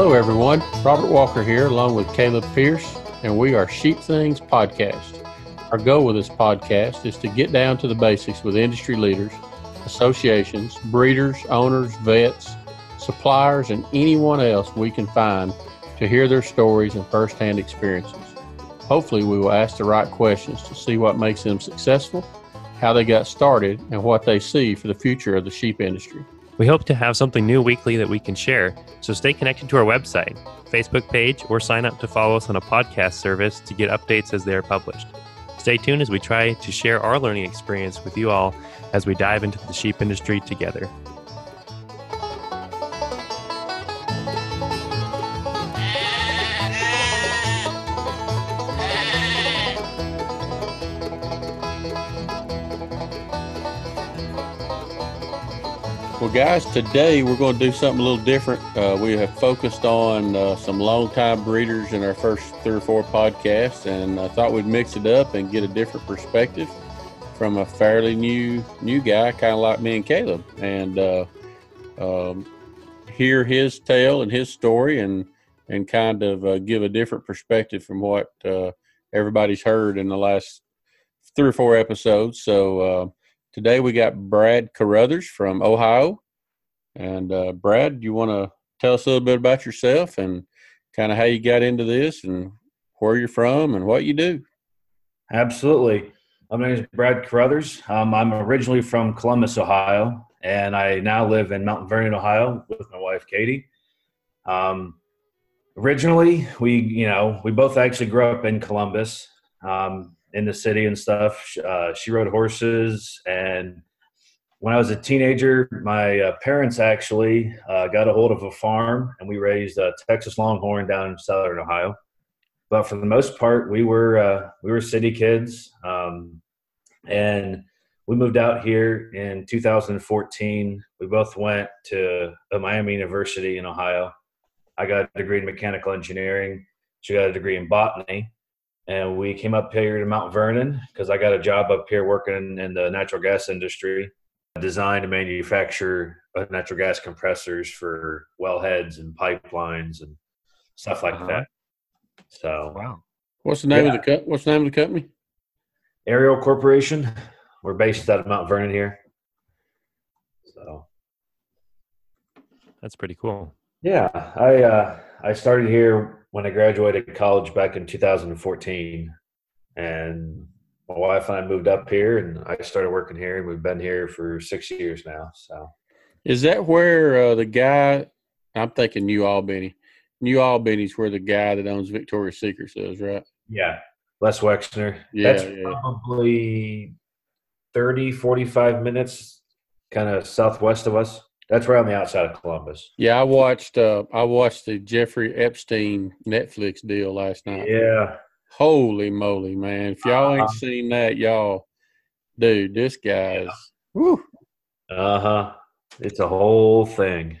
Hello, everyone. Robert Walker here, along with Caleb Pierce, and we are Sheep Things Podcast. Our goal with this podcast is to get down to the basics with industry leaders, associations, breeders, owners, vets, suppliers, and anyone else we can find to hear their stories and firsthand experiences. Hopefully, we will ask the right questions to see what makes them successful, how they got started, and what they see for the future of the sheep industry. We hope to have something new weekly that we can share, so stay connected to our website, Facebook page, or sign up to follow us on a podcast service to get updates as they are published. Stay tuned as we try to share our learning experience with you all as we dive into the sheep industry together. Well, guys, today we're going to do something a little different. Uh, we have focused on uh, some long-time breeders in our first three or four podcasts, and I thought we'd mix it up and get a different perspective from a fairly new new guy, kind of like me and Caleb, and uh, um, hear his tale and his story, and and kind of uh, give a different perspective from what uh, everybody's heard in the last three or four episodes. So uh, Today we got Brad Carruthers from Ohio. And uh, Brad, you want to tell us a little bit about yourself and kind of how you got into this and where you're from and what you do? Absolutely. My name is Brad Carruthers. Um, I'm originally from Columbus, Ohio, and I now live in Mount Vernon, Ohio, with my wife Katie. Um, originally, we you know we both actually grew up in Columbus. Um, in the city and stuff. Uh, she rode horses, and when I was a teenager, my uh, parents actually uh, got a hold of a farm, and we raised a Texas Longhorn down in southern Ohio. But for the most part, we were uh, we were city kids, um, and we moved out here in 2014. We both went to Miami University in Ohio. I got a degree in mechanical engineering. She got a degree in botany and we came up here to Mount Vernon because I got a job up here working in the natural gas industry. I designed and manufacture uh, natural gas compressors for wellheads and pipelines and stuff like uh-huh. that. So, wow. What's the name yeah. of the co- What's the name of the company? Ariel Corporation. We're based out of Mount Vernon here. So, that's pretty cool. Yeah, I uh, I started here when I graduated college back in 2014, and my wife and I moved up here, and I started working here, and we've been here for six years now. So, is that where uh, the guy? I'm thinking New Albany. New Albany's where the guy that owns Victoria's Secret is, right? Yeah, Les Wexner. Yeah, That's yeah. probably 30, 45 minutes kind of southwest of us. That's right on the outside of Columbus. Yeah, I watched. Uh, I watched the Jeffrey Epstein Netflix deal last night. Yeah. Holy moly, man! If y'all ain't uh-huh. seen that, y'all, dude, this guy's. Yeah. Uh huh. It's a whole thing.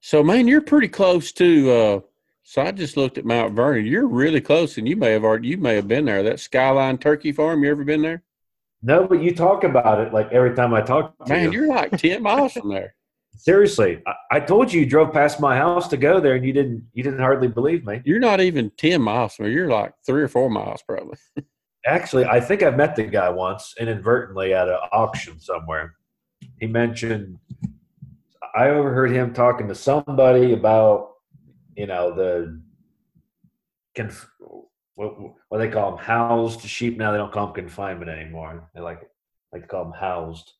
So, man, you're pretty close to. Uh, so I just looked at Mount Vernon. You're really close, and you may have already. You may have been there. That Skyline Turkey Farm. You ever been there? No, but you talk about it like every time I talk to you. Man, you. are like 10 miles from there. Seriously, I, I, told you you drove past my house to go there, and you didn't. You didn't hardly believe me. You're not even ten miles from there. You're like three or four miles, probably. Actually, I think I've met the guy once inadvertently at an auction somewhere. He mentioned I overheard him talking to somebody about, you know, the conf- what, what they call them housed sheep now. They don't call them confinement anymore. They like like to call them housed.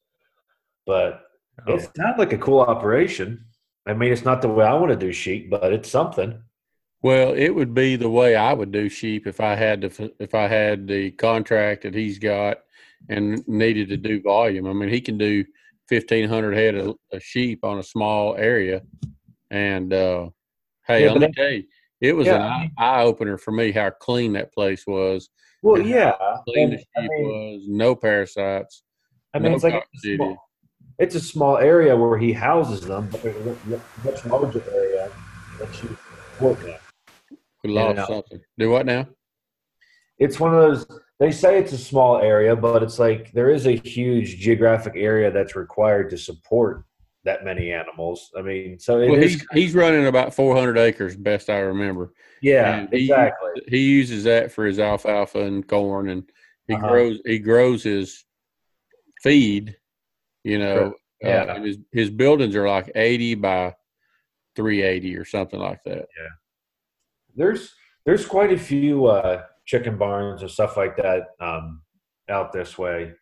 But oh. it sounds like a cool operation. I mean, it's not the way I want to do sheep, but it's something. Well, it would be the way I would do sheep if I had to if I had the contract that he's got and needed to do volume. I mean, he can do fifteen hundred head of, of, sheep on a small area, and uh, hey, yeah, let me tell you, it was yeah. an eye opener for me how clean that place was. Well, yeah, clean and, the sheep I mean, was, no parasites. I mean, no it's like it's a, small, it's a, small, area where he houses them, but there's a much larger area that you work at. We lost something. Do what now? It's one of those. They say it's a small area, but it's like there is a huge geographic area that's required to support that many animals. I mean, so Well, he's, he's running about 400 acres, best I remember. yeah, he- exactly. He uses that for his alfalfa and corn, and he Uh-huh. grows he grows his feed. You know, Yeah. uh, and his his buildings are like 80 by 380 or something like that. Yeah, there's there's quite a few uh, chicken barns and stuff like that um, out this way.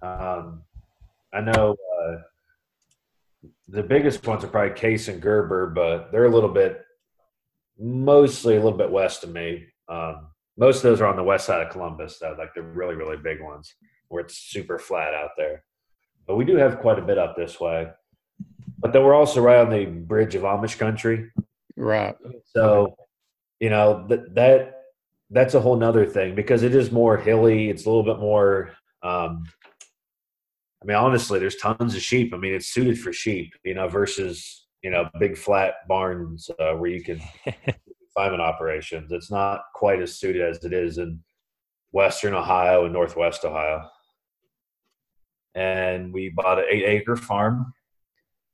Um, I know uh, the biggest ones are probably Case and Gerber, but they're a little bit, mostly a little bit west of me. Um, most of those are on the west side of Columbus, though, like the really really big ones where it's super flat out there. But we do have quite a bit up this way. But then we're also right on the bridge of Amish country. Right. So, you know, that that that's a whole nother thing because it is more hilly. It's a little bit more um I mean, honestly, there's tons of sheep. I mean, it's suited for sheep, you know, versus, you know, big flat barns uh, where you can confinement operations. It's not quite as suited as it is in Western Ohio and Northwest Ohio. And we bought an eight acre farm.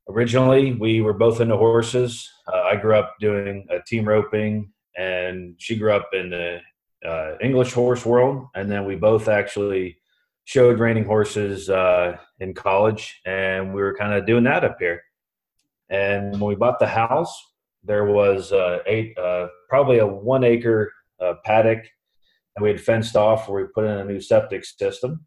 Originally, we were both into horses. Uh, I grew up doing uh, team roping, and she grew up in the uh, English horse world. And then we both actually showed reining horses uh, in college, and we were kind of doing that up here. And when we bought the house, there was uh, eight, uh, probably a one acre uh, paddock, and we had fenced off where we put in a new septic system.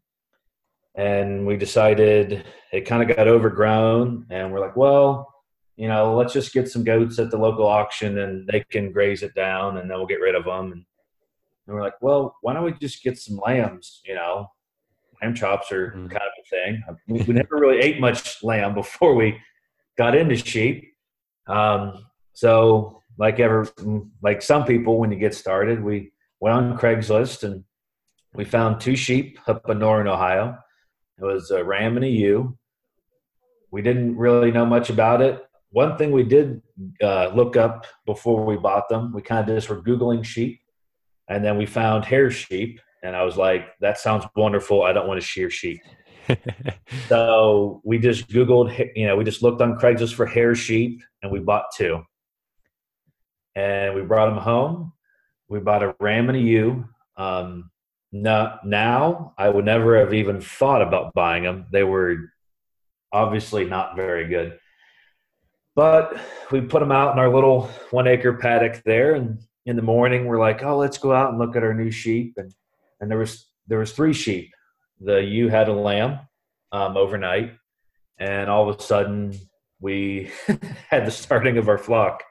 And we decided it kind of got overgrown, and we're like, well, you know, let's just get some goats at the local auction, and they can graze it down, and then we'll get rid of them. And, and we're like, well, why don't we just get some lambs? You know, lamb chops are Mhm. kind of a thing. We, we never really ate much lamb before we got into sheep. Um, so, like ever, like some people, when you get started, we went on Craigslist and we found two sheep up in northern Ohio. It was a ram and a ewe. We didn't really know much about it. One thing we did uh, look up before we bought them, we kind of just were Googling sheep. And then we found hair sheep. And I was like, that sounds wonderful. I don't want to shear sheep. So we just Googled, you know, we just looked on Craigslist for hair sheep and we bought two. And we brought them home. We bought a ram and a ewe. Um, no, now I would never have even thought about buying them. They were obviously not very good. But we put them out in our little one acre paddock there. And in the morning, we're like, oh, let's go out and look at our new sheep. And, and there was, there was three sheep. The ewe had a lamb um, overnight, and all of a sudden we had the starting of our flock.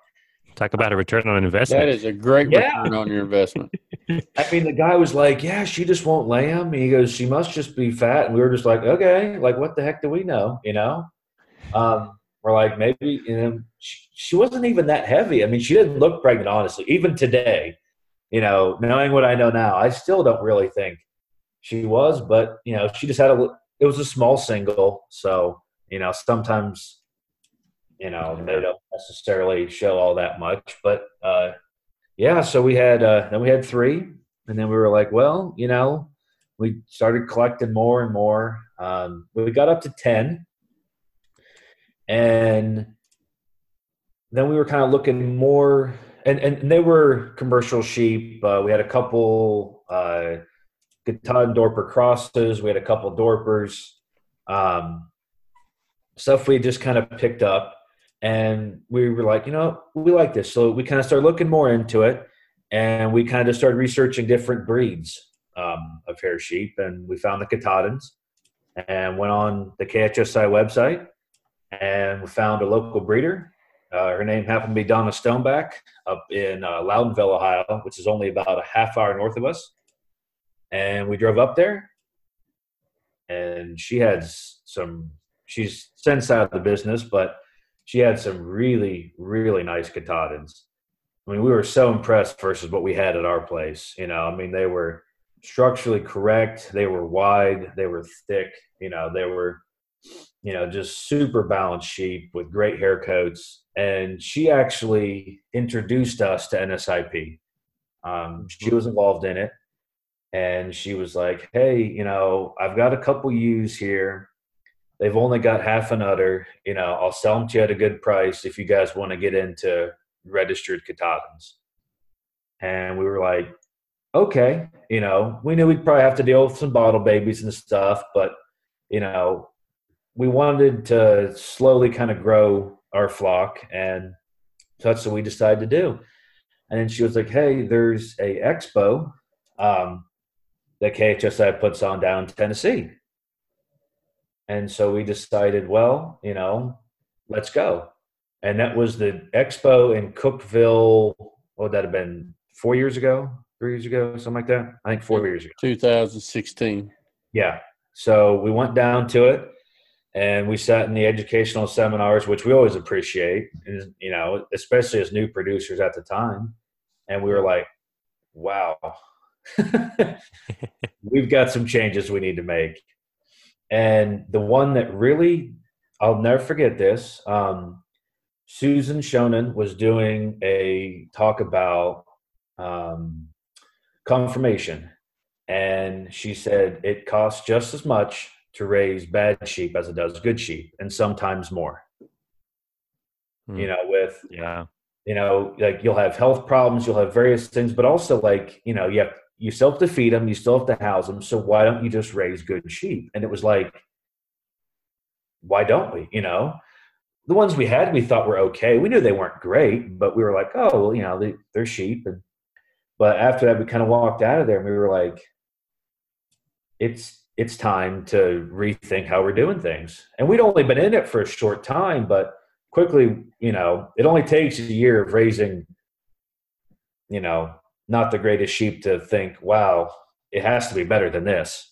Talk about a return on investment. That is a great Yeah. return on your investment. I mean, the guy was like, "Yeah, she just won't lamb." He goes, "She must just be fat," and we were just like, "Okay, like what the heck do we know?" You know, um, we're like, maybe you know, she, she wasn't even that heavy. I mean, she didn't look pregnant, honestly. Even today, you know, knowing what I know now, I still don't really think she was. But you know, she just had a. It was a small single, so you know, sometimes you know they don't necessarily show all that much, but. uh yeah so we had uh then we had three and then we were like well you know we started collecting more and more um we got up to 10 and then we were kind of looking more and and they were commercial sheep. Uh, we had a couple uh Dorper crosses. We had a couple Dorpers. Um stuff we just kind of picked up. And we were like, you know, we like this. So we kind of started looking more into it, and we kind of started researching different breeds um, of hair sheep, and we found the Katahdins, and went on the KHSI website, and we found a local breeder. Uh, her name happened to be Donna Stoneback up in uh, Loudonville, Ohio, which is only about a half hour north of us. And we drove up there, and she had some. She's since out of the business, but she had some really, really nice Katahdins. I mean, we were so impressed versus what we had at our place. You know, I mean, they were structurally correct. They were wide. They were thick. You know, they were, you know, just super balanced sheep with great hair coats. And she actually introduced us to NSIP. Um, she was involved in it. And she was like, hey, you know, I've got a couple ewes here They've only got half an udder. You know, I'll sell them to you at a good price if you guys want to get into registered Katahdins. And we were like, okay, you know, we knew we'd probably have to deal with some bottle babies and stuff, but you know, we wanted to slowly kind of grow our flock, and so that's what we decided to do. And then she was like, "Hey, there's a expo um, that KHSI puts on down in Tennessee," and so we decided, well, you know, let's go. And that was the expo in Cookeville. What would that have been? Four years ago, three years ago, something like that. I think four years ago. 2016. Yeah. So we went down to it and we sat in the educational seminars, which we always appreciate, and, you know, especially as new producers at the time. And we were like, wow, we've got some changes we need to make. And the one that really, I'll never forget this. Um, Susan Schoenian was doing a talk about um, conformation. And she said it costs just as much to raise bad sheep as it does good sheep, and sometimes more. Hmm. You know, with Yeah. you know, like you'll have health problems, you'll have various things, but also like you know, you have you still have to feed them, you still have to house them. So why don't you just raise good sheep? And it was like, why don't we? You know, the ones we had, we thought were okay. We knew they weren't great, but we were like, oh, well, you know, they, they're sheep. And but after that, we kind of walked out of there, and we were like, it's it's time to rethink how we're doing things. And we'd only been in it for a short time, but quickly, you know, it only takes a year of raising, you know, not the greatest sheep to think, wow, it has to be better than this.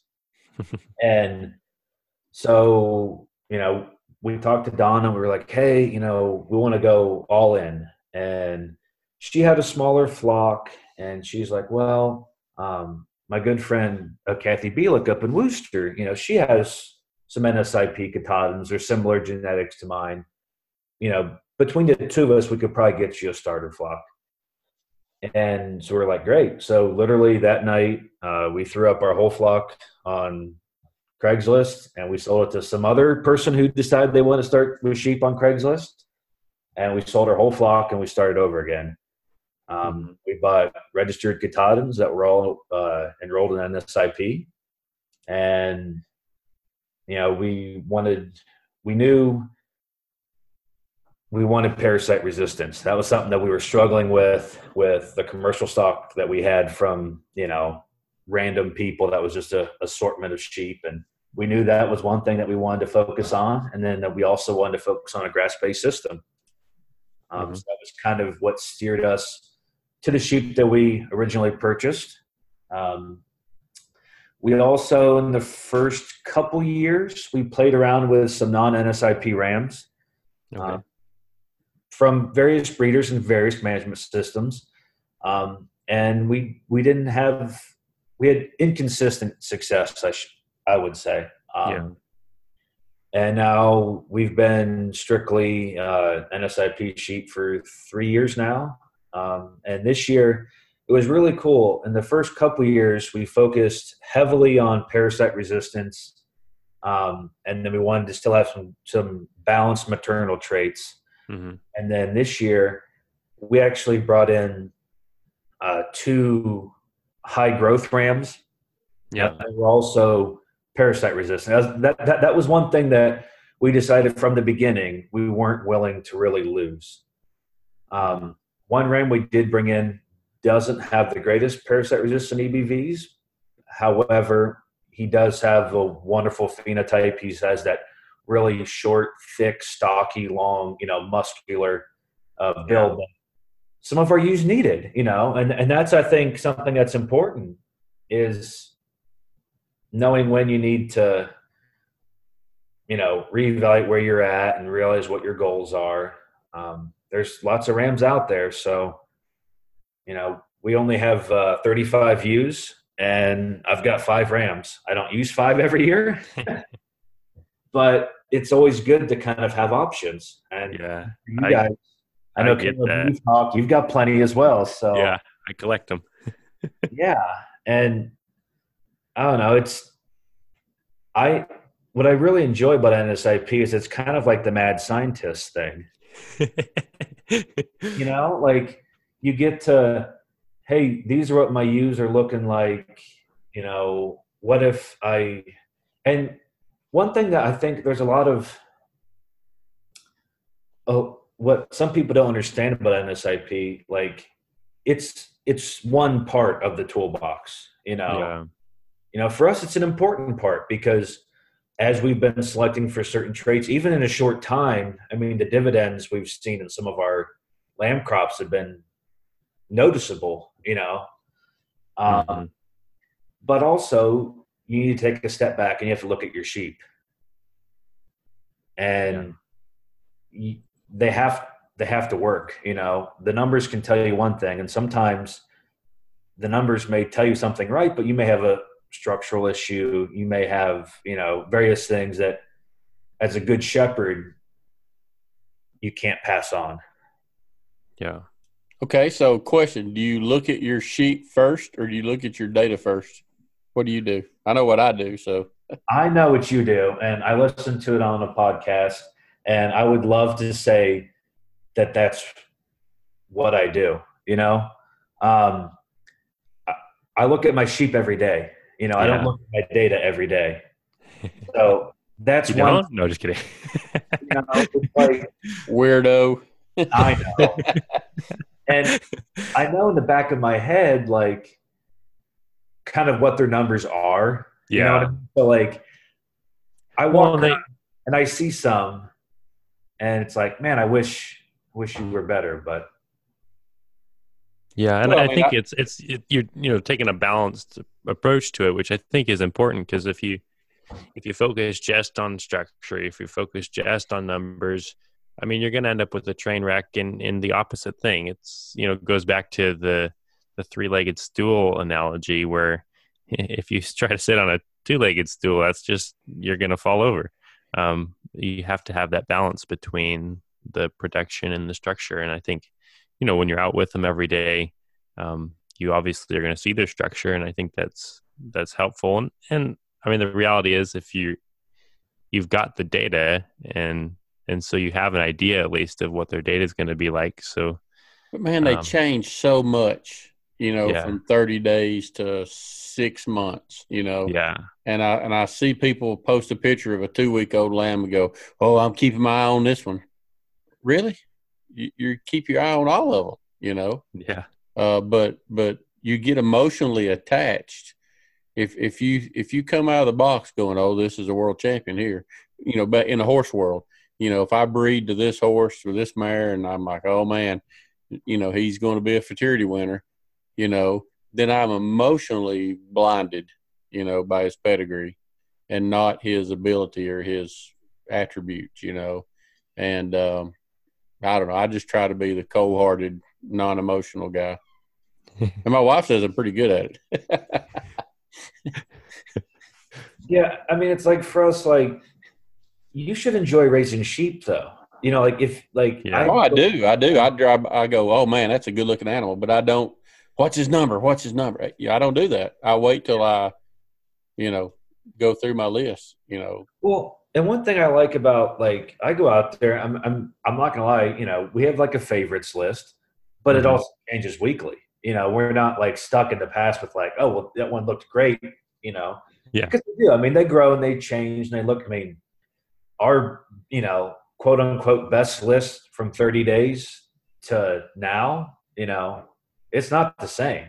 and so, you know, we talked to Donna and we were like, hey, you know, we want to go all in. And she had a smaller flock and she's like, well, um, my good friend uh, Kathy Bielik up in Wooster, you know, she has some NSIP Katahdins or similar genetics to mine. You know, between the two of us, we could probably get you a starter flock. And so we're like, great. So literally that night, uh, we threw up our whole flock on Craigslist and we sold it to some other person who decided they want to start with sheep on Craigslist. And we sold our whole flock and we started over again. Um, we bought registered Katahdins that were all uh, enrolled in NSIP, and you know we wanted, we knew we wanted parasite resistance. That was something that we were struggling with with the commercial stock that we had from you know random people. That was just a assortment of sheep, and we knew that was one thing that we wanted to focus on, and then that we also wanted to focus on a grass-based system. Um, Mhm. So that was kind of what steered us to the sheep that we originally purchased. Um, we also, in the first couple years, we played around with some non-NSIP rams Okay. uh, from various breeders and various management systems, um, and we we didn't have we had inconsistent success. I sh- I would say. Um, Yeah. And now we've been strictly uh, NSIP sheep for three years now. Um, and this year, it was really cool. In the first couple years, we focused heavily on parasite resistance, um, and then we wanted to still have some some balanced maternal traits. Mhm. And then this year, we actually brought in uh, two high growth rams Yeah. and we're also parasite resistant. That, that that was one thing that we decided from the beginning we weren't willing to really lose. Um, one ram we did bring in doesn't have the greatest parasite resistant EBVs. However, he does have a wonderful phenotype. He has that really short, thick, stocky, long, you know, muscular uh, build. that Some of our ewes needed, you know, and and that's I think something that's important is knowing when you need to you know reevaluate where you're at and realize what your goals are um, there's lots of rams out there so you know we only have uh, 35 views and i've got five rams i don't use five every year but it's always good to kind of have options and Yeah. you I- guys i know I get Caleb, that. you've talked you've got plenty as well so Yeah. I collect them. yeah and i don't know it's i what I really enjoy about NSIP is it's kind of like the mad scientist thing. You know, like you get to, hey, these are what my ewes are looking like. You know, what if I, and one thing that I think there's a lot of, oh, what some people don't understand about NSIP, like it's it's one part of the toolbox. You know, yeah. you know, for us, it's an important part because as we've been selecting for certain traits, even in a short time, I mean, the dividends we've seen in some of our lamb crops have been noticeable, you know. Um, mm-hmm. But also, you need to take a step back and you have to look at your sheep. And yeah. they have they have to work. You know, the numbers can tell you one thing, and sometimes the numbers may tell you something right, but you may have a structural issue. You may have, you know, various things that as a good shepherd you can't pass on. Yeah. Okay, so question, do you look at your sheep first or do you look at your data first? What do you do? I know what I do, so I know what you do and I listen to it on a podcast and I would love to say that that's what I do, you know? Um, I look at my sheep every day you know, yeah. I don't look at my data every day. So that's you one. Don't? No, just kidding. you know, like, Weirdo. I know. and I know in the back of my head, like, kind of what their numbers are. Yeah. You know I mean? So, like, I walk they, and I see some, and it's like, man, I wish, wish you were better, but yeah, and well, I, I mean, think I, it's it's it, you're you know taking a balanced approach to it, which I think is important because if you if you focus just on structure, if you focus just on numbers, I mean, you're going to end up with a train wreck in in the opposite thing. It's you know goes back to the the three legged stool analogy where if you try to sit on a two legged stool, that's just you're going to fall over. Um, you have to have that balance between the production and the structure, and I think you know when you're out with them every day um, you obviously are going to see their structure and i think that's that's helpful. And and i mean the reality is if you you've got the data and and so you have an idea at least of what their data is going to be like so but man they um, change so much you know yeah. from 30 days to six months you know? Yeah. And i and i see people post a picture of a two week old lamb and go oh i'm keeping my eye on this one. Really you, you keep your eye on all of them, you know. Yeah. Uh, but but you get emotionally attached if if you if you come out of the box going, oh, this is a world champion here, you know. But in the horse world, you know, if I breed to this horse or this mare, and I'm like, oh man, you know, he's going to be a futurity winner, you know, then I'm emotionally blinded, you know, by his pedigree and not his ability or his attributes, you know. And um, I don't know. I just try to be the cold hearted, non emotional guy. and my wife says I'm pretty good at it. yeah. I mean, it's like for us, like, you should enjoy raising sheep, though. You know, like if, like, yeah. I, oh, I do. I do. I drive, I go, oh man, that's a good looking animal, but I don't, what's his number? What's his number? Eh, yeah, I don't do that. I wait till I, you know, go through my list, you know. Well, and one thing I like about like I go out there, I'm I'm I'm not gonna lie, you know, we have like a favorites list, but mm-hmm. it also changes weekly. You know, we're not like stuck in the past with like, oh well that one looked great, you know. Yeah. Because they do. I mean, they grow and they change and they look, I mean, our, you know, quote unquote best list from 30 days to now, you know, it's not the same.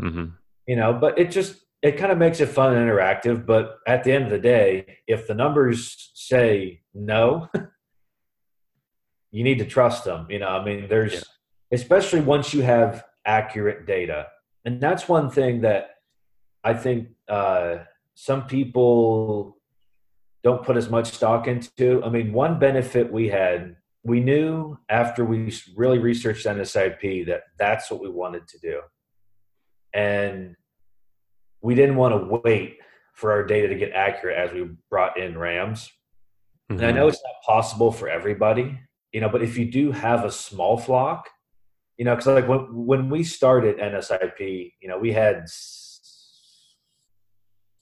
Mm-hmm. You know, but it just it kind of makes it fun and interactive. But at the end of the day, if the numbers say no, you need to trust them. You know, I mean, there's, yeah. especially once you have accurate data. And that's one thing that I think uh, some people don't put as much stock into. I mean, one benefit we had, we knew after we really researched NSIP that that's what we wanted to do. And we didn't want to wait for our data to get accurate as we brought in rams. Mm-hmm. And I mm-hmm. know it's not possible for everybody, you know, but if you do have a small flock, you know, because like when when we started NSIP, you know, we had,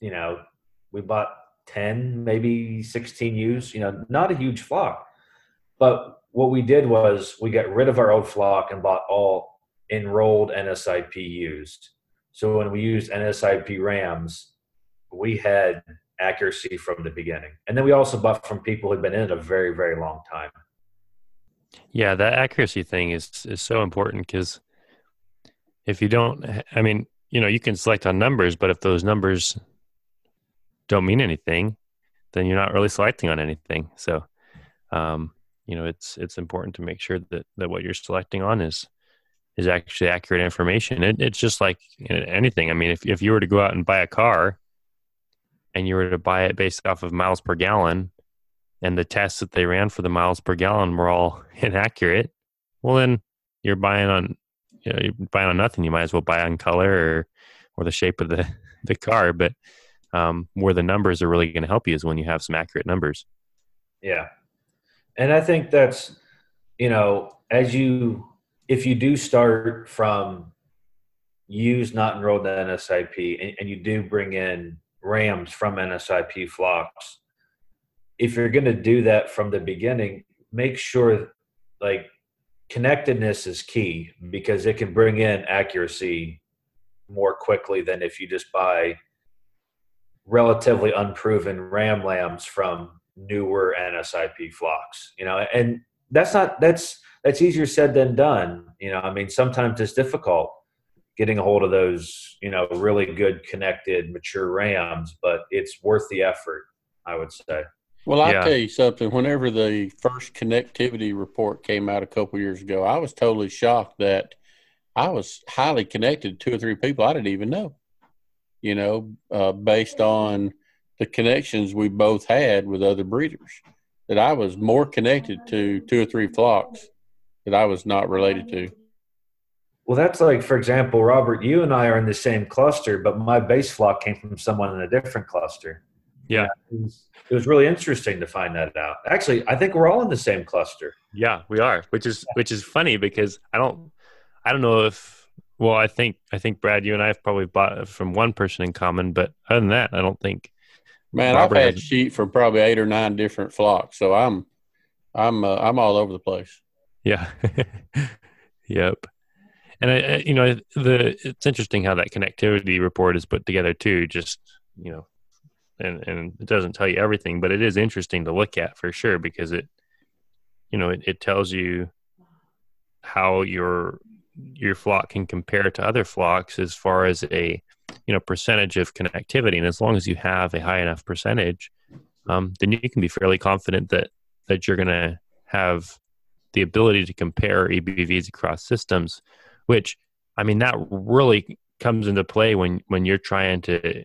you know, we bought 10, maybe 16 ewes, you know, not a huge flock. But what we did was we got rid of our old flock and bought all enrolled NSIP ewes. So when we used NSIP rams, we had accuracy from the beginning. And then we also bought from people who'd been in it a very, very long time. Yeah, that accuracy thing is is so important because if you don't, I mean, you know, you can select on numbers, but if those numbers don't mean anything, then you're not really selecting on anything. So, um, you know, it's it's important to make sure that that what you're selecting on is is actually accurate information. It, it's just like anything. I mean, if if you were to go out and buy a car, and you were to buy it based off of miles per gallon, and the tests that they ran for the miles per gallon were all inaccurate, well then you're buying on you know, you're buying on nothing. You might as well buy on color or or the shape of the the car. But um, where the numbers are really going to help you is when you have some accurate numbers. Yeah, and I think that's you know as you if you do start from ewes not enrolled in NSIP and, and you do bring in rams from NSIP flocks, if you're going to do that from the beginning, make sure like connectedness is key because it can bring in accuracy more quickly than if you just buy relatively unproven ram lambs from newer NSIP flocks. You know, and that's not that's that's easier said than done. You know, I mean, sometimes it's difficult getting a hold of those, you know, really good connected mature rams, but it's worth the effort, I would say. Well, I'll yeah. tell you something. Whenever the first connectivity report came out a couple years ago, I was totally shocked that I was highly connected to two or three people I didn't even know. You know, uh, based on the connections we both had with other breeders, that I was more connected to two or three flocks that I was not related to. Well, that's like, for example, Robert, you and I are in the same cluster, but my base flock came from someone in a different cluster. Yeah. It was, it was really interesting to find that out. Actually, I think we're all in the same cluster. Yeah, we are, which is which is funny because I don't I don't know if well, I think I think Brad, you and I have probably bought from one person in common, but other than that, I don't think. Man, Robert I've had has, sheep from probably eight or nine different flocks, so I'm I'm uh, I'm all over the place. Yeah. yep. And I, you know, the it's interesting how that connectivity report is put together too. Just you know, and and it doesn't tell you everything, but it is interesting to look at for sure because it, you know, it, it tells you how your your flock can compare to other flocks as far as a you know percentage of connectivity, and as long as you have a high enough percentage, um, then you can be fairly confident that that you're going to have the ability to compare EBVs across systems which I mean that really comes into play when when you're trying to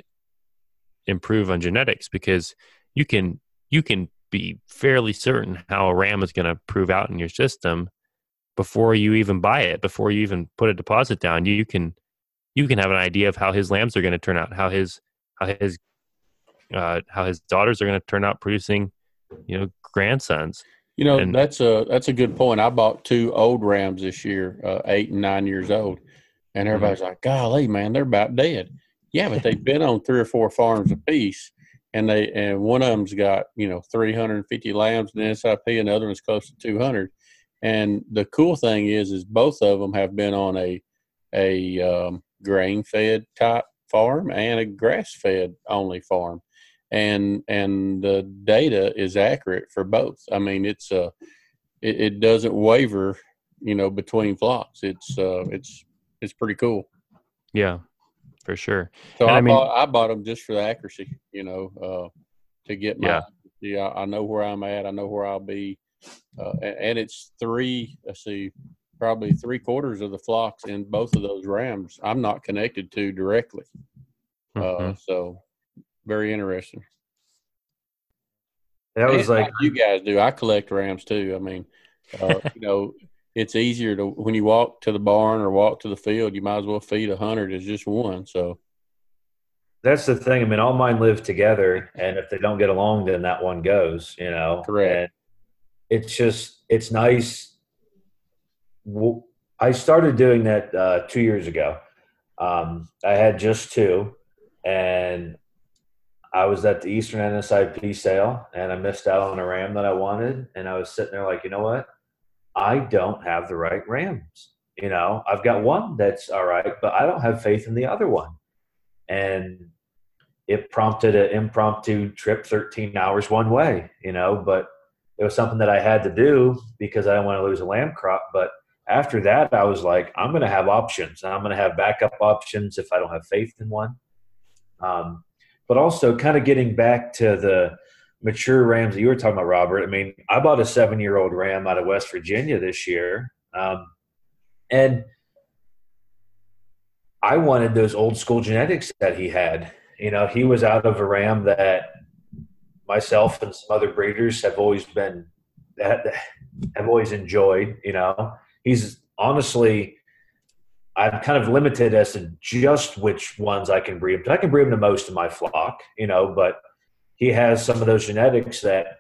improve on genetics because you can you can be fairly certain how a ram is going to prove out in your system before you even buy it before you even put a deposit down. You can you can have an idea of how his lambs are going to turn out how his how his uh, how his daughters are going to turn out producing you know grandsons you know, and, that's a that's a good point. I bought two old Rams this year, uh, eight and nine years old, and mm-hmm. everybody's mm-hmm. like, "Golly, man, they're about dead." Yeah, but they've been on three or four farms apiece, and they and one of them's got you know 350 lambs in SIP, and the other one's close to 200. And the cool thing is, is both of them have been on a a um, grain fed type farm and a grass fed only farm and and the data is accurate for both. I mean, it's uh, it, it doesn't waver, you know, between flocks. It's uh, it's it's pretty cool. Yeah, for sure. So I, I mean, bought I bought them just for the accuracy, you know, uh, to get my. Yeah. Yeah, I know where I'm at. I know where I'll be, uh, and, and it's three. Let's see, probably three quarters of the flocks in both of those rams. I'm not connected to directly. Uh, mm-hmm. Uh, so very interesting. That was like, like you guys do. I collect rams too. I mean, uh, you know, it's easier to when you walk to the barn or walk to the field. You might as well feed a hundred as just one. So that's the thing. I mean, all mine live together, and if they don't get along, then that one goes. You know, correct. And it's just it's nice. I started doing that uh, two years ago. Um, I had just two, and I was at the Eastern NSIP sale and I missed out on a ram that I wanted. And I was sitting there like, you know what? I don't have the right rams. You know, I've got one that's all right, but I don't have faith in the other one. And it prompted an impromptu trip 13 hours one way, you know, but it was something that I had to do because I didn't want to lose a lamb crop. But after that, I was like, I'm going to have options. I'm going to have backup options if I don't have faith in one. Um, but also, kind of getting back to the mature rams that you were talking about, Robert. I mean, I bought a seven year old ram out of West Virginia this year. Um, and I wanted those old school genetics that he had. You know, he was out of a ram that myself and some other breeders have always been that have always enjoyed. You know, he's honestly I'm kind of limited as to just which ones I can breed him. I can breed him to most of my flock, you know, but he has some of those genetics that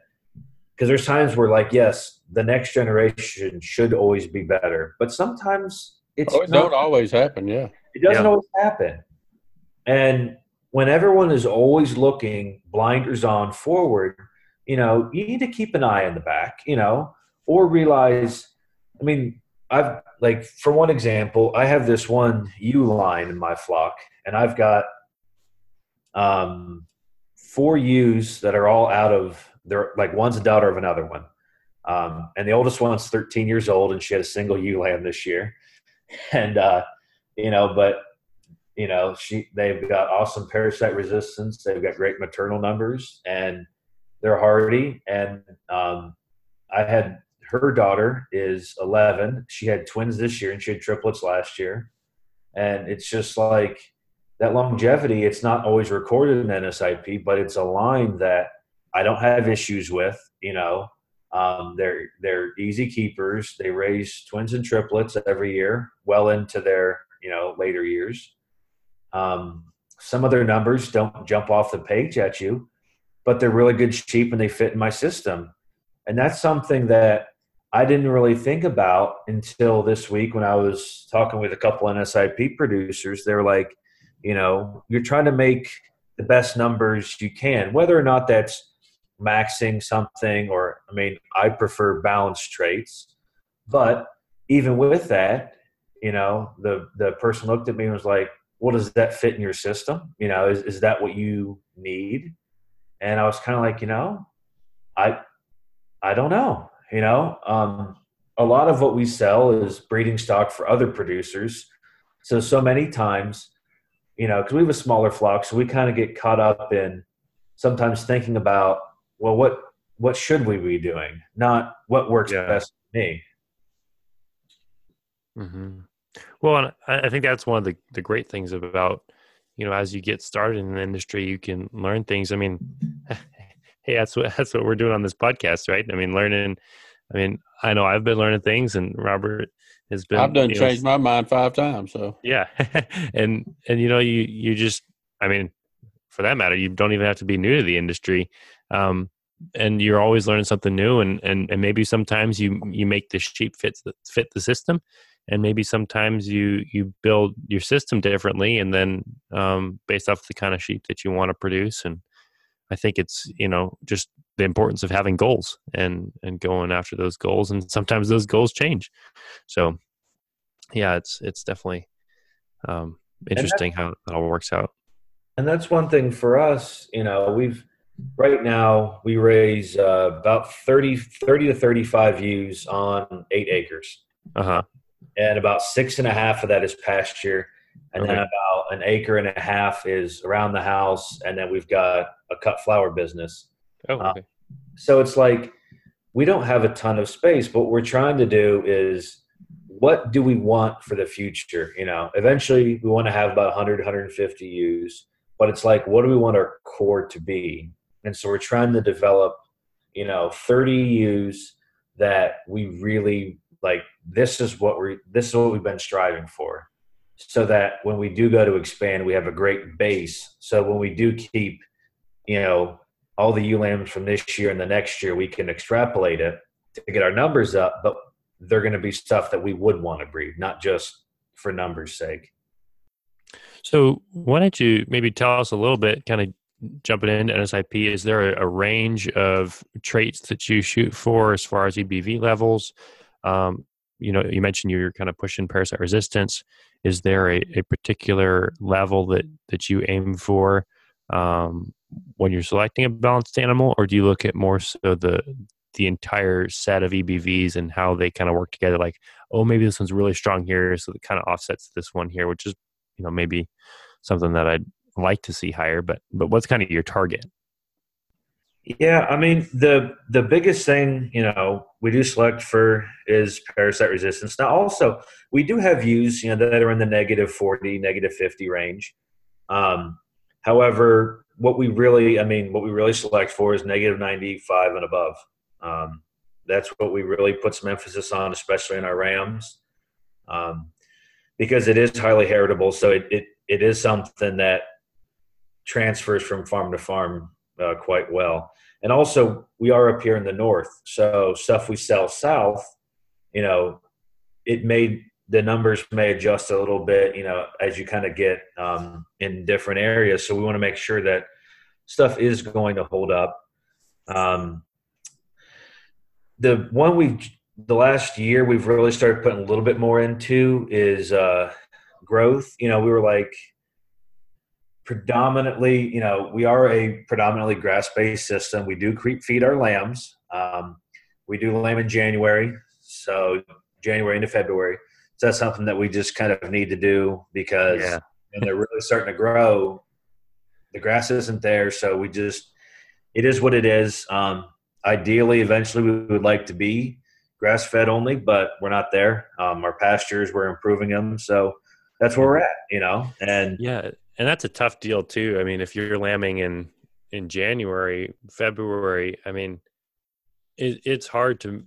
because there's times where like yes, the next generation should always be better, but sometimes it's oh, it not, don't always happen. Yeah, it doesn't yeah. always happen, and when everyone is always looking blinders on forward, you know, you need to keep an eye in the back, you know, or realize, I mean, I've like, for one example, I have this one ewe line in my flock, and I've got um, four ewes that are all out of, they're like one's a daughter of another one. Um, and the oldest one's 13 years old, and she had a single ewe lamb this year. And, uh, you know, but you know she they've got awesome parasite resistance they've got great maternal numbers and they're hardy and um, i had her daughter is 11 she had twins this year and she had triplets last year. And it's just like that longevity it's not always recorded in nsip but it's a line that i don't have issues with you know? Um, they're they're easy keepers. They raise twins and triplets every year well into their you know later years. Um, some of their numbers don't jump off the page at you, but they're really good sheep and they fit in my system. And that's something that I didn't really think about until this week when I was talking with a couple NSIP producers. They're like, you know, you're trying to make the best numbers you can, whether or not that's maxing something or, I mean, I prefer balanced traits. But even with that, you know, the, the person looked at me and was like, well, does that fit in your system? You know, is, is that what you need? And I was kind of like, you know, I, I don't know, you know, um, a lot of what we sell is breeding stock for other producers. So, so many times, you know, cause we have a smaller flock, so we kind of get caught up in sometimes thinking about, well, what, what should we be doing? Not what works yeah. best for me. Mm-hmm. Well, I think that's one of the, the great things about, you know, as you get started in the industry, you can learn things. I mean, hey, that's what that's what we're doing on this podcast, right? I mean, learning. I mean, I know I've been learning things, and Robert has been. I've done changed know, my mind five times. So yeah, and and you know, you you just, I mean, for that matter, you don't even have to be new to the industry. Um, and you're always learning something new and, and and maybe sometimes you you make the sheep fit the, fit the system and maybe sometimes you you build your system differently and then um, based off the kind of sheep that you want to produce and i think it's you know just the importance of having goals and and going after those goals and sometimes those goals change. So yeah it's it's definitely um, interesting how it all works out. And that's one thing for us you know we've right now we raise uh, about 30 30 to 35 ewes on eight acres. Uh-huh. And about six and a half of that is pasture, and okay. then about an acre and a half is around the house, and then we've got a cut flower business. Oh, uh, okay. so it's like we don't have a ton of space, but what we're trying to do is what do we want for the future? You know, eventually we want to have about 100, 150 ewes, but it's like, what do we want our core to be? And so we're trying to develop, you know, 30 ewes that we really like this is what we're this is what we've been striving for so that when we do go to expand we have a great base so when we do keep you know all the ewe lambs from this year and the next year we can extrapolate it to get our numbers up but they're going to be stuff that we would want to breed not just for numbers sake so why don't you maybe tell us a little bit kind of jumping into NSIP, is there a, a, range of traits that you shoot for as far as EBV levels? Um, you know, you mentioned you're kind of pushing parasite resistance. Is there a, a particular level that that you aim for um, when you're selecting a balanced animal, or do you look at more so the the entire set of EBVs and how they kind of work together? Like, oh, maybe this one's really strong here, so it kind of offsets this one here, which is you know maybe something that I'd like to see higher. But but what's kind of your target? Yeah, I mean the the biggest thing you know we do select for is parasite resistance. Now also we do have ewes you know that are in the negative forty, negative fifty range. Um, however, what we really I mean what we really select for is negative ninety five and above. Um, that's what we really put some emphasis on, especially in our rams, um, because it is highly heritable. So it, it it is something that transfers from farm to farm uh, quite well. And also, we are up here in the north, so stuff we sell south, you know, it may the numbers may adjust a little bit, you know, as you kind of get um, in different areas. So we want to make sure that stuff is going to hold up. Um, the one we the last year we've really started putting a little bit more into is uh, growth. You know, we were like predominantly, you know, we are a predominantly grass based system. We do creep feed our lambs. Um, we do lamb in January, so January into February. So that's something that we just kind of need to do because yeah. when they're really starting to grow, the grass isn't there. So we just, it is what it is. Um, ideally, eventually, we would like to be grass fed only, but we're not there. Um, our pastures, we're improving them. So that's where we're at, you know? And yeah, and that's a tough deal too. I mean, if you're lambing in in January, February, I mean, it, it's hard to,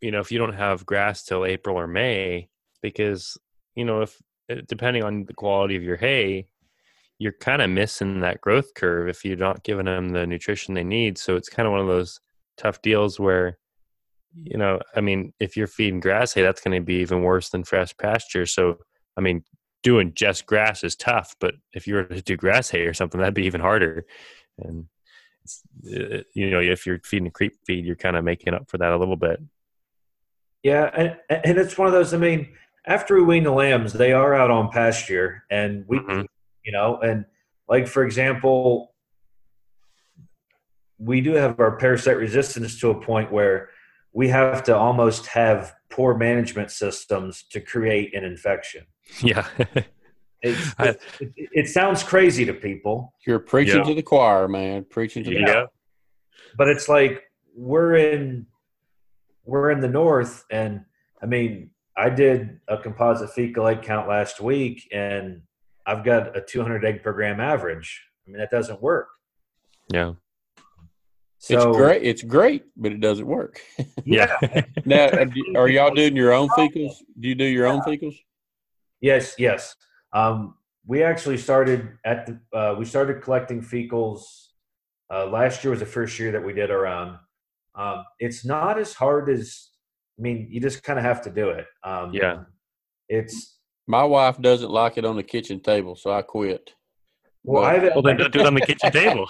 you know, if you don't have grass till April or May, because you know, if eh, depending on the quality of your hay, you're kind of missing that growth curve if you're not giving them the nutrition they need. So it's kind of one of those tough deals where, you know, I mean, if you're feeding grass hay, that's going to be even worse than fresh pasture. So, I mean, doing just grass is tough, but if you were to do grass hay or something, that'd be even harder. And uh, you know, if you're feeding a creep feed, you're kind of making up for that a little bit. Yeah, and, and it's one of those. I mean, after we wean the lambs, they are out on pasture, and we, mm-hmm. you know, and like for example, we do have our parasite resistance to a point where we have to almost have poor management systems to create an infection. Yeah. it, it, it, sounds crazy to people. You're preaching yeah. to the choir, man. Preaching to the yeah. But it's like we're in we're in the north and I mean, I did a composite fecal egg count last week and I've got a 200 egg per gram average. I mean, that doesn't work. Yeah. So, it's great. It's great, but it doesn't work. yeah. now, are y'all doing your own fecals? Do you do your own fecals? Yes, yes. Um, we actually started at the, uh, we started collecting fecals. Uh, last year was the first year that we did our own. Um, it's not as hard as, I mean, you just kind of have to do it. Um, yeah. It's. My wife doesn't like it on the kitchen table, so I quit. Well, I well then don't do it on the kitchen table.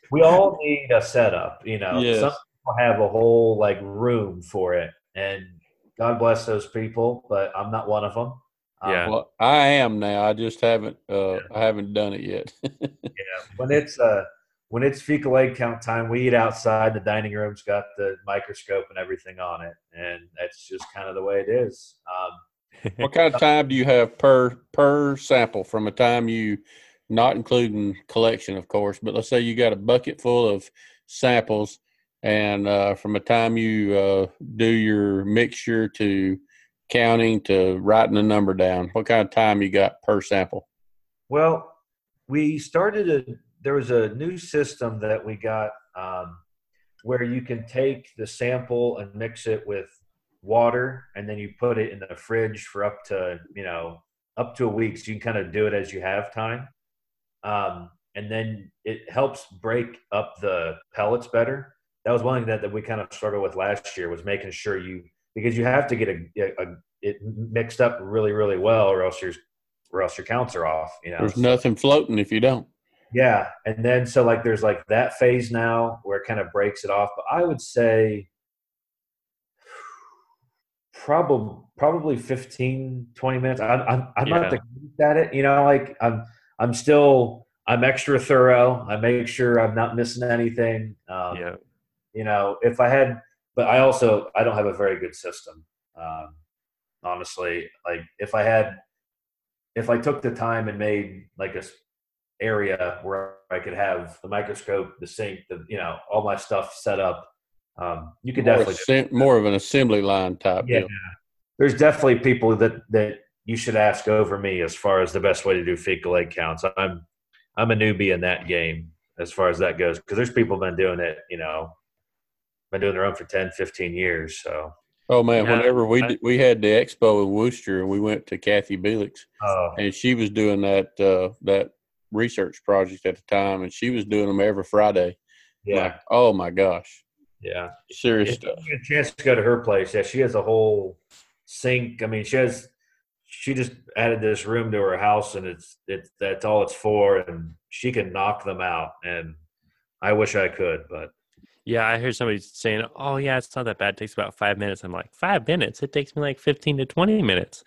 we all need a setup, you know. Yes. Some people have a whole like room for it, and God bless those people, but I'm not one of them. Um, yeah, um, well, I am now. I just haven't. Uh, yeah. I haven't done it yet. yeah, when it's uh, when it's fecal egg count time, we eat outside. The dining room's got the microscope and everything on it, and that's just kind of the way it is. Um, what kind of time do you have per per sample from a time you not including collection of course but let's say you got a bucket full of samples and uh, from a time you uh, do your mixture to counting to writing the number down what kind of time you got per sample? Well we started a there was a new system that we got um, where you can take the sample and mix it with water and then you put it in the fridge for up to you know up to a week so you can kind of do it as you have time um, and then it helps break up the pellets better that was one thing that, that we kind of struggled with last year was making sure you because you have to get a, a, a it mixed up really really well or else you're or else your counts are off. You know, There's nothing floating if you don't. yeah, and then so like there's like that phase now where it kind of breaks it off. But I would say probably probably 15, 20 minutes. I, I'm I'm not the at it, you know. Like I'm I'm still I'm extra thorough. I make sure I'm not missing anything. Um, yeah. You know, if I had, but I also I don't have a very good system. Um, honestly, like if I had, if I took the time and made like a area where I could have the microscope, the sink, the you know all my stuff set up, um, you could More, definitely. assemb- more of an assembly line type Yeah, deal. there's definitely people that that you should ask over me as far as the best way to do fecal egg counts. I'm I'm a newbie in that game as far as that goes because there's people been doing it, you know, been doing their own for 10, 15 years. So, Oh man, Yeah, whenever we did, we had the expo in Wooster and we went to Kathy Belix uh, and she was doing that uh, that research project at the time and she was doing them every Friday. yeah, Like, oh my gosh, yeah. serious If stuff. you get a chance to go to her place, yeah, she has a whole sink. I mean, she has she just added this room to her house, and it's it's that's all it's for, and she can knock them out. And I wish I could, but Yeah, I heard somebody saying, "Oh, yeah, it's not that bad. It takes about five minutes." I'm like, five minutes? It takes me like fifteen to twenty minutes.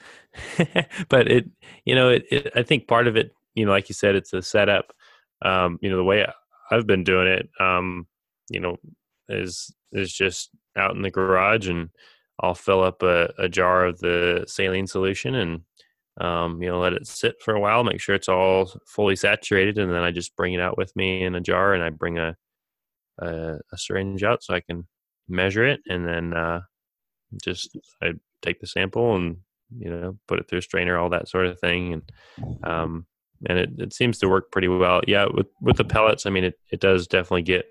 but it, you know, it, it. I think part of it, you know, like you said, it's a setup. Um, you know, the way I've been doing it, um, you know, is is just out in the garage, and I'll fill up a, a jar of the saline solution, and um, you know, let it sit for a while, make sure it's all fully saturated, and then I just bring it out with me in a jar, and I bring a a, a syringe out so I can measure it, and then uh, just I take the sample and you know put it through a strainer, all that sort of thing, and um, and it, it seems to work pretty well. Yeah, with with the pellets, I mean, it, it does definitely get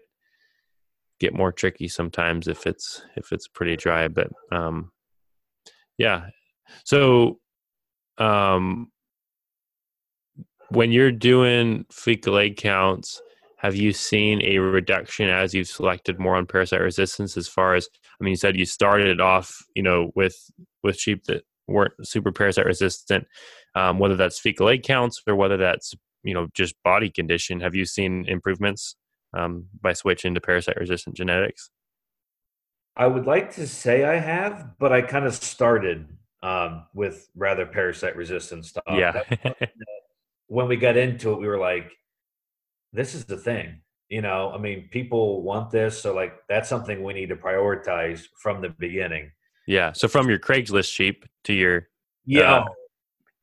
get more tricky sometimes if it's if it's pretty dry, but um, yeah. So, um, when you're doing fecal egg counts, have you seen a reduction as you've selected more on parasite resistance? As far as I mean, you said you started off, you know, with with sheep that weren't super parasite resistant. Um, whether that's fecal egg counts or whether that's you know just body condition, have you seen improvements um, by switching to parasite resistant genetics? I would like to say I have, but I kind of started um, with rather parasite resistant stuff. yeah, when we got into it, we were like, this is the thing. You know, I mean, people want this. So, like, that's something we need to prioritize from the beginning. yeah. So from your Craigslist sheep to your Yeah. Uh,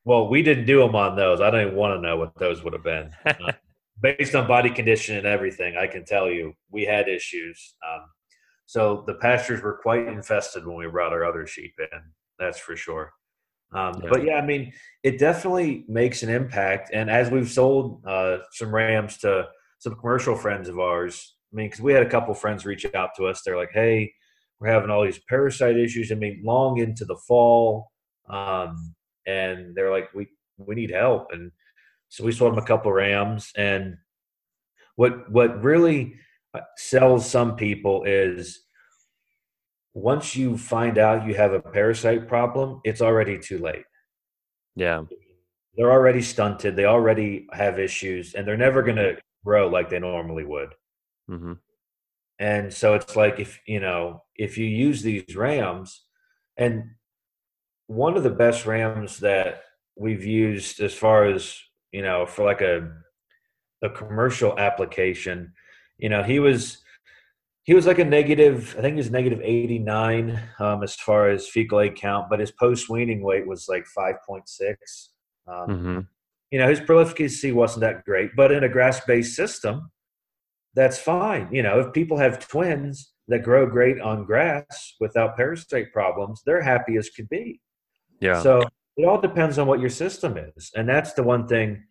well, we didn't do them on those. I don't even want to know what those would have been. Based on body condition and everything, I can tell you we had issues. Um, so the pastures were quite infested when we brought our other sheep in. That's for sure. Um, Yeah. But yeah, I mean, it definitely makes an impact. And as we've sold uh, some rams to some commercial friends of ours, I mean, because we had a couple friends reach out to us. They're like, "Hey, we're having all these parasite issues." I mean, long into the fall, um, and they're like, "We we need help." And so we sold them a couple rams. And what what really uh, sells some people is once you find out you have a parasite problem, it's already too late. yeah, They're already stunted. They already have issues, and they're never going to grow like they normally would. hmm And so it's like if you know if you use these rams, and one of the best rams that we've used as far as you know for like a a commercial application, you know he was he was like a negative. I think he was negative eighty nine um, as far as fecal egg count, but his post weaning weight was like five point six. Um, hmm you know his prolificacy wasn't that great but in a grass-based system that's fine you know if people have twins that grow great on grass without parasite problems they're happy as could be yeah, so it all depends on what your system is. And that's the one thing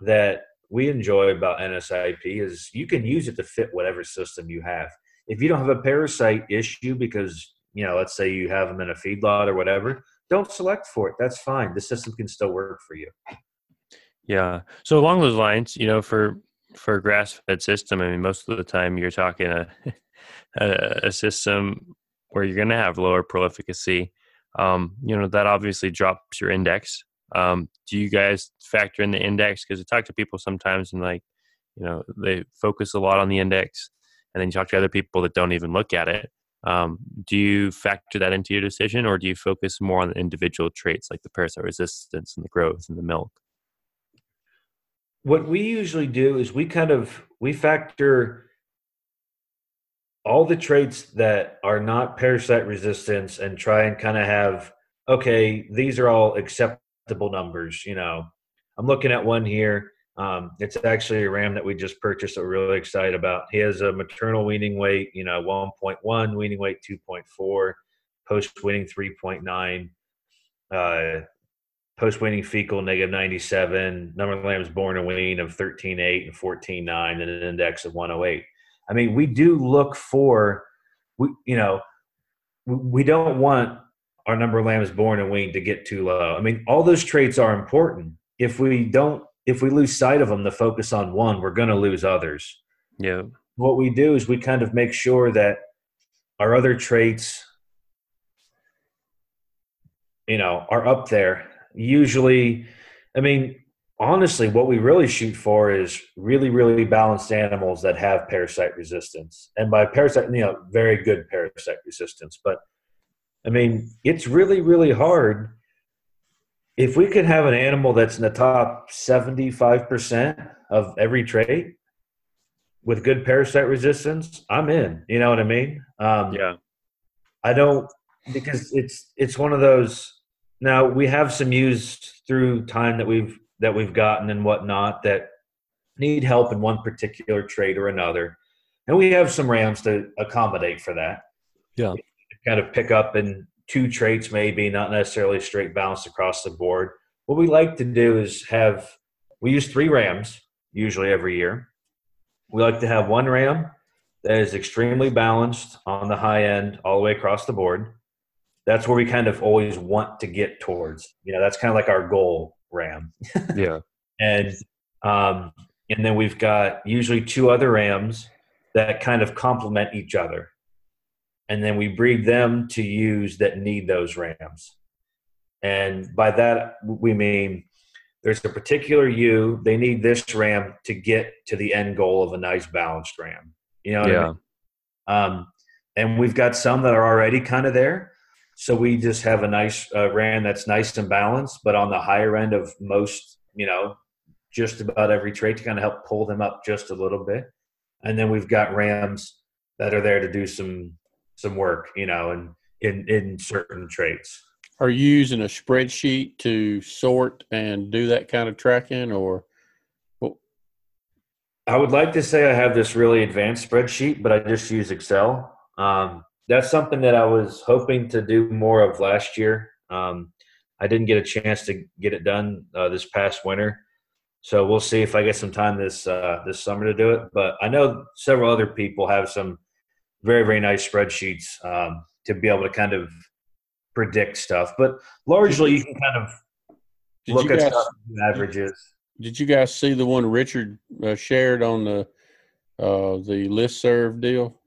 that we enjoy about nsip is you can use it to fit whatever system you have. If you don't have a parasite issue because you know let's say you have them in a feedlot or whatever don't select for it. That's fine. The system can still work for you. Yeah. So along those lines, you know, for for a grass fed system, I mean, most of the time you're talking a a, a system where you're going to have lower prolificacy. Um, you know, that obviously drops your index Um, do you guys factor in the index? Because I talk to people sometimes and like, you know, they focus a lot on the index, and then you talk to other people that don't even look at it. Um, do you factor that into your decision, or do you focus more on the individual traits like the parasite resistance and the growth and the milk? What we usually do is we kind of we factor all the traits that are not parasite resistance and try and kind of have okay these are all acceptable numbers you know. I'm looking at one here um, it's actually a ram that we just purchased that we're really excited about. He has a maternal weaning weight you know 1.1 weaning weight 2.4 post weaning 3.9 uh, post weaning fecal negative 97 number of lambs born and weaned of 13.8 and 14.9 and an index of 108 I mean, we do look for, we, you know, we don't want our number of lambs born and weaned to get too low. I mean, all those traits are important. If we don't, if we lose sight of them, the focus on one, we're going to lose others. Yeah. What we do is we kind of make sure that our other traits, you know, are up there. Usually, I mean, honestly, what we really shoot for is really, really balanced animals that have parasite resistance. And by parasite, you know, very good parasite resistance. But I mean, it's really, really hard. If we could have an animal that's in the top 75% of every trait with good parasite resistance, I'm in. You know what I mean? Um, yeah. I don't, because it's, it's one of those. Now we have some ewes through time that we've that we've gotten and whatnot that need help in one particular trait or another. And we have some Rams to accommodate for that. Yeah. Kind of pick up in two traits, maybe not necessarily straight balanced across the board. What we like to do is have, we use three Rams usually every year. We like to have one Ram that is extremely balanced on the high end all the way across the board. That's where we kind of always want to get towards. You know, that's kind of like our goal ram. yeah. And um, and then we've got usually two other rams that kind of complement each other. And then we breed them to ewes that need those rams. And by that we mean there's a particular ewe, they need this ram to get to the end goal of a nice balanced ram. You know yeah. I mean? Um, and we've got some that are already kind of there. So we just have a nice uh, ram that's nice and balanced, but on the higher end of most, you know, just about every trait to kind of help pull them up just a little bit. And then we've got rams that are there to do some some work, you know, and in in certain traits. Are you using a spreadsheet to sort and do that kind of tracking, or? I would like to say I have this really advanced spreadsheet, but I just use Excel. Um, that's something that I was hoping to do more of last year. Um, I didn't get a chance to get it done uh, this past winter, so we'll see if I get some time this uh, this summer to do it. But I know several other people have some very very nice spreadsheets um, to be able to kind of predict stuff. But largely, you can kind of look at guys, averages. Did you guys see the one Richard uh, shared on the uh, the list serve deal?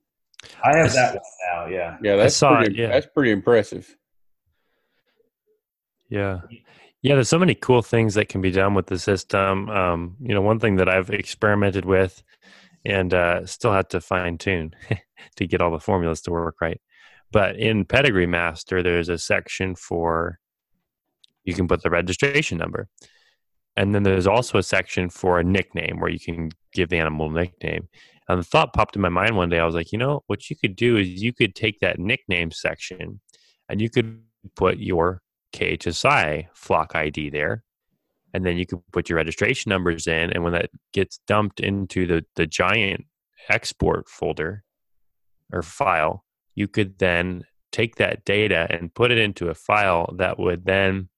I have that one now. Yeah. Yeah, that's pretty. It, yeah. That's pretty impressive. Yeah. Yeah, there's so many cool things that can be done with the system. Um, you know, one thing that I've experimented with and uh, still had to fine tune to get all the formulas to work right. But in Pedigree Master, there's a section for you can put the registration number. And then there's also a section for a nickname where you can give the animal a nickname. And the thought popped in my mind one day. I was like, you know, what you could do is you could take that nickname section and you could put your KHSI flock ID there. And then you could put your registration numbers in. And when that gets dumped into the, the giant export folder or file, you could then take that data and put it into a file that would then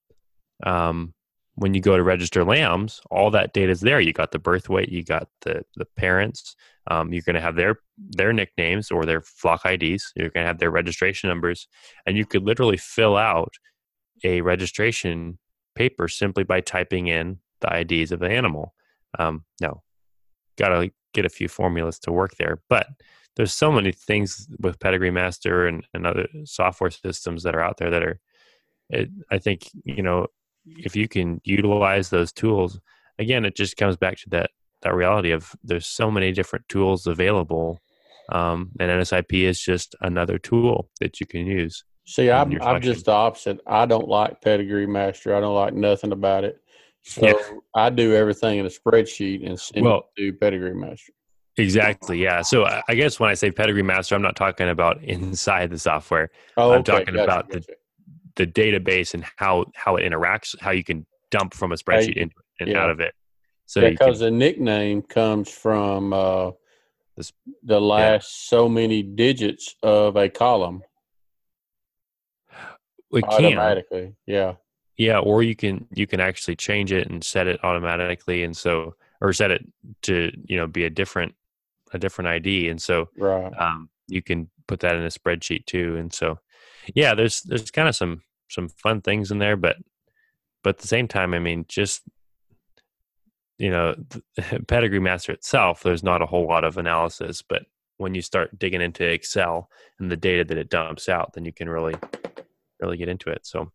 um, when you go to register lambs, all that data is there. You got the birth weight, you got the the parents. Um, you're going to have their their nicknames or their flock IDs. You're going to have their registration numbers, and you could literally fill out a registration paper simply by typing in the IDs of the animal. Um, no, got to get a few formulas to work there, but there's so many things with Pedigree Master and, and other software systems that are out there that are. It, I think you know if you can utilize those tools, again, it just comes back to that that reality of there's so many different tools available, um, and NSIP is just another tool that you can use. See, I'm, I'm just the opposite. I don't like Pedigree Master. I don't like nothing about it. So yeah. I do everything in a spreadsheet and send well, it to Pedigree Master. Exactly. Yeah. So I guess when I say Pedigree Master, I'm not talking about inside the software. Oh, I'm talking gotcha, about gotcha. the the database and how how it interacts, how you can dump from a spreadsheet into it and yeah. out of it. So because the nickname comes from uh, this, the last yeah. so many digits of a column. It automatically, can. yeah, yeah, or you can you can actually change it and set it automatically, and so or set it to you know be a different a different ID, and so right. um, you can put that in a spreadsheet too, and so yeah, there's there's kind of some some fun things in there, but but at the same time, I mean, just you know, Pedigree Master itself, there's not a whole lot of analysis, but when you start digging into Excel and the data that it dumps out, then you can really, really get into it. So,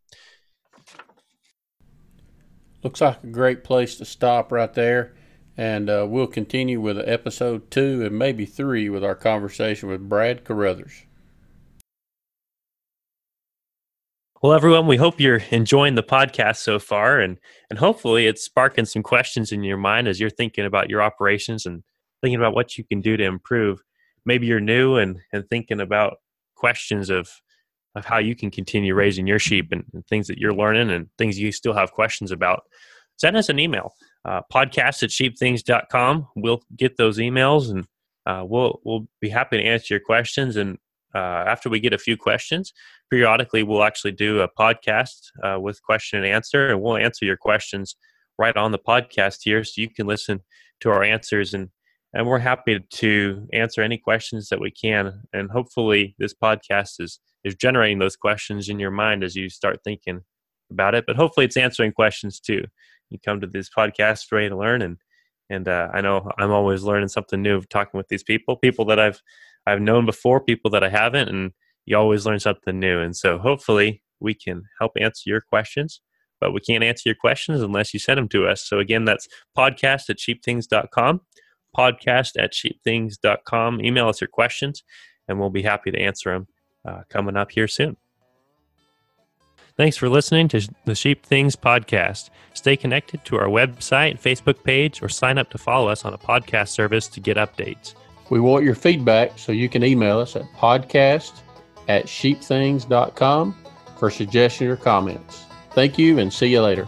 looks like a great place to stop right there. And uh, we'll continue with episode two and maybe three with our conversation with Brad Carruthers. Well, everyone, we hope you're enjoying the podcast so far, and and hopefully it's sparking some questions in your mind as you're thinking about your operations and thinking about what you can do to improve. Maybe you're new and and thinking about questions of of how you can continue raising your sheep and, and things that you're learning and things you still have questions about. Send us an email, uh, podcast at sheepthings.com. We'll get those emails and uh, we'll we'll be happy to answer your questions. And uh, after we get a few questions, periodically we'll actually do a podcast uh, with question and answer, and we'll answer your questions right on the podcast here, so you can listen to our answers and and we're happy to answer any questions that we can. And hopefully, this podcast is is generating those questions in your mind as you start thinking about it. But hopefully, it's answering questions too. You come to this podcast ready to learn, and and uh, I know I'm always learning something new talking with these people, people that I've I've known before, people that I haven't, and you always learn something new. And so hopefully we can help answer your questions, but we can't answer your questions unless you send them to us. So again, that's podcast at sheepthings.com, podcast at sheepthings.com. Email us your questions and we'll be happy to answer them uh, coming up here soon. Thanks for listening to the Sheep Things podcast. Stay connected to our website, Facebook page, or sign up to follow us on a podcast service to get updates. We want your feedback, so you can email us at podcast at sheepthings.com for suggestions or comments. Thank you and see you later.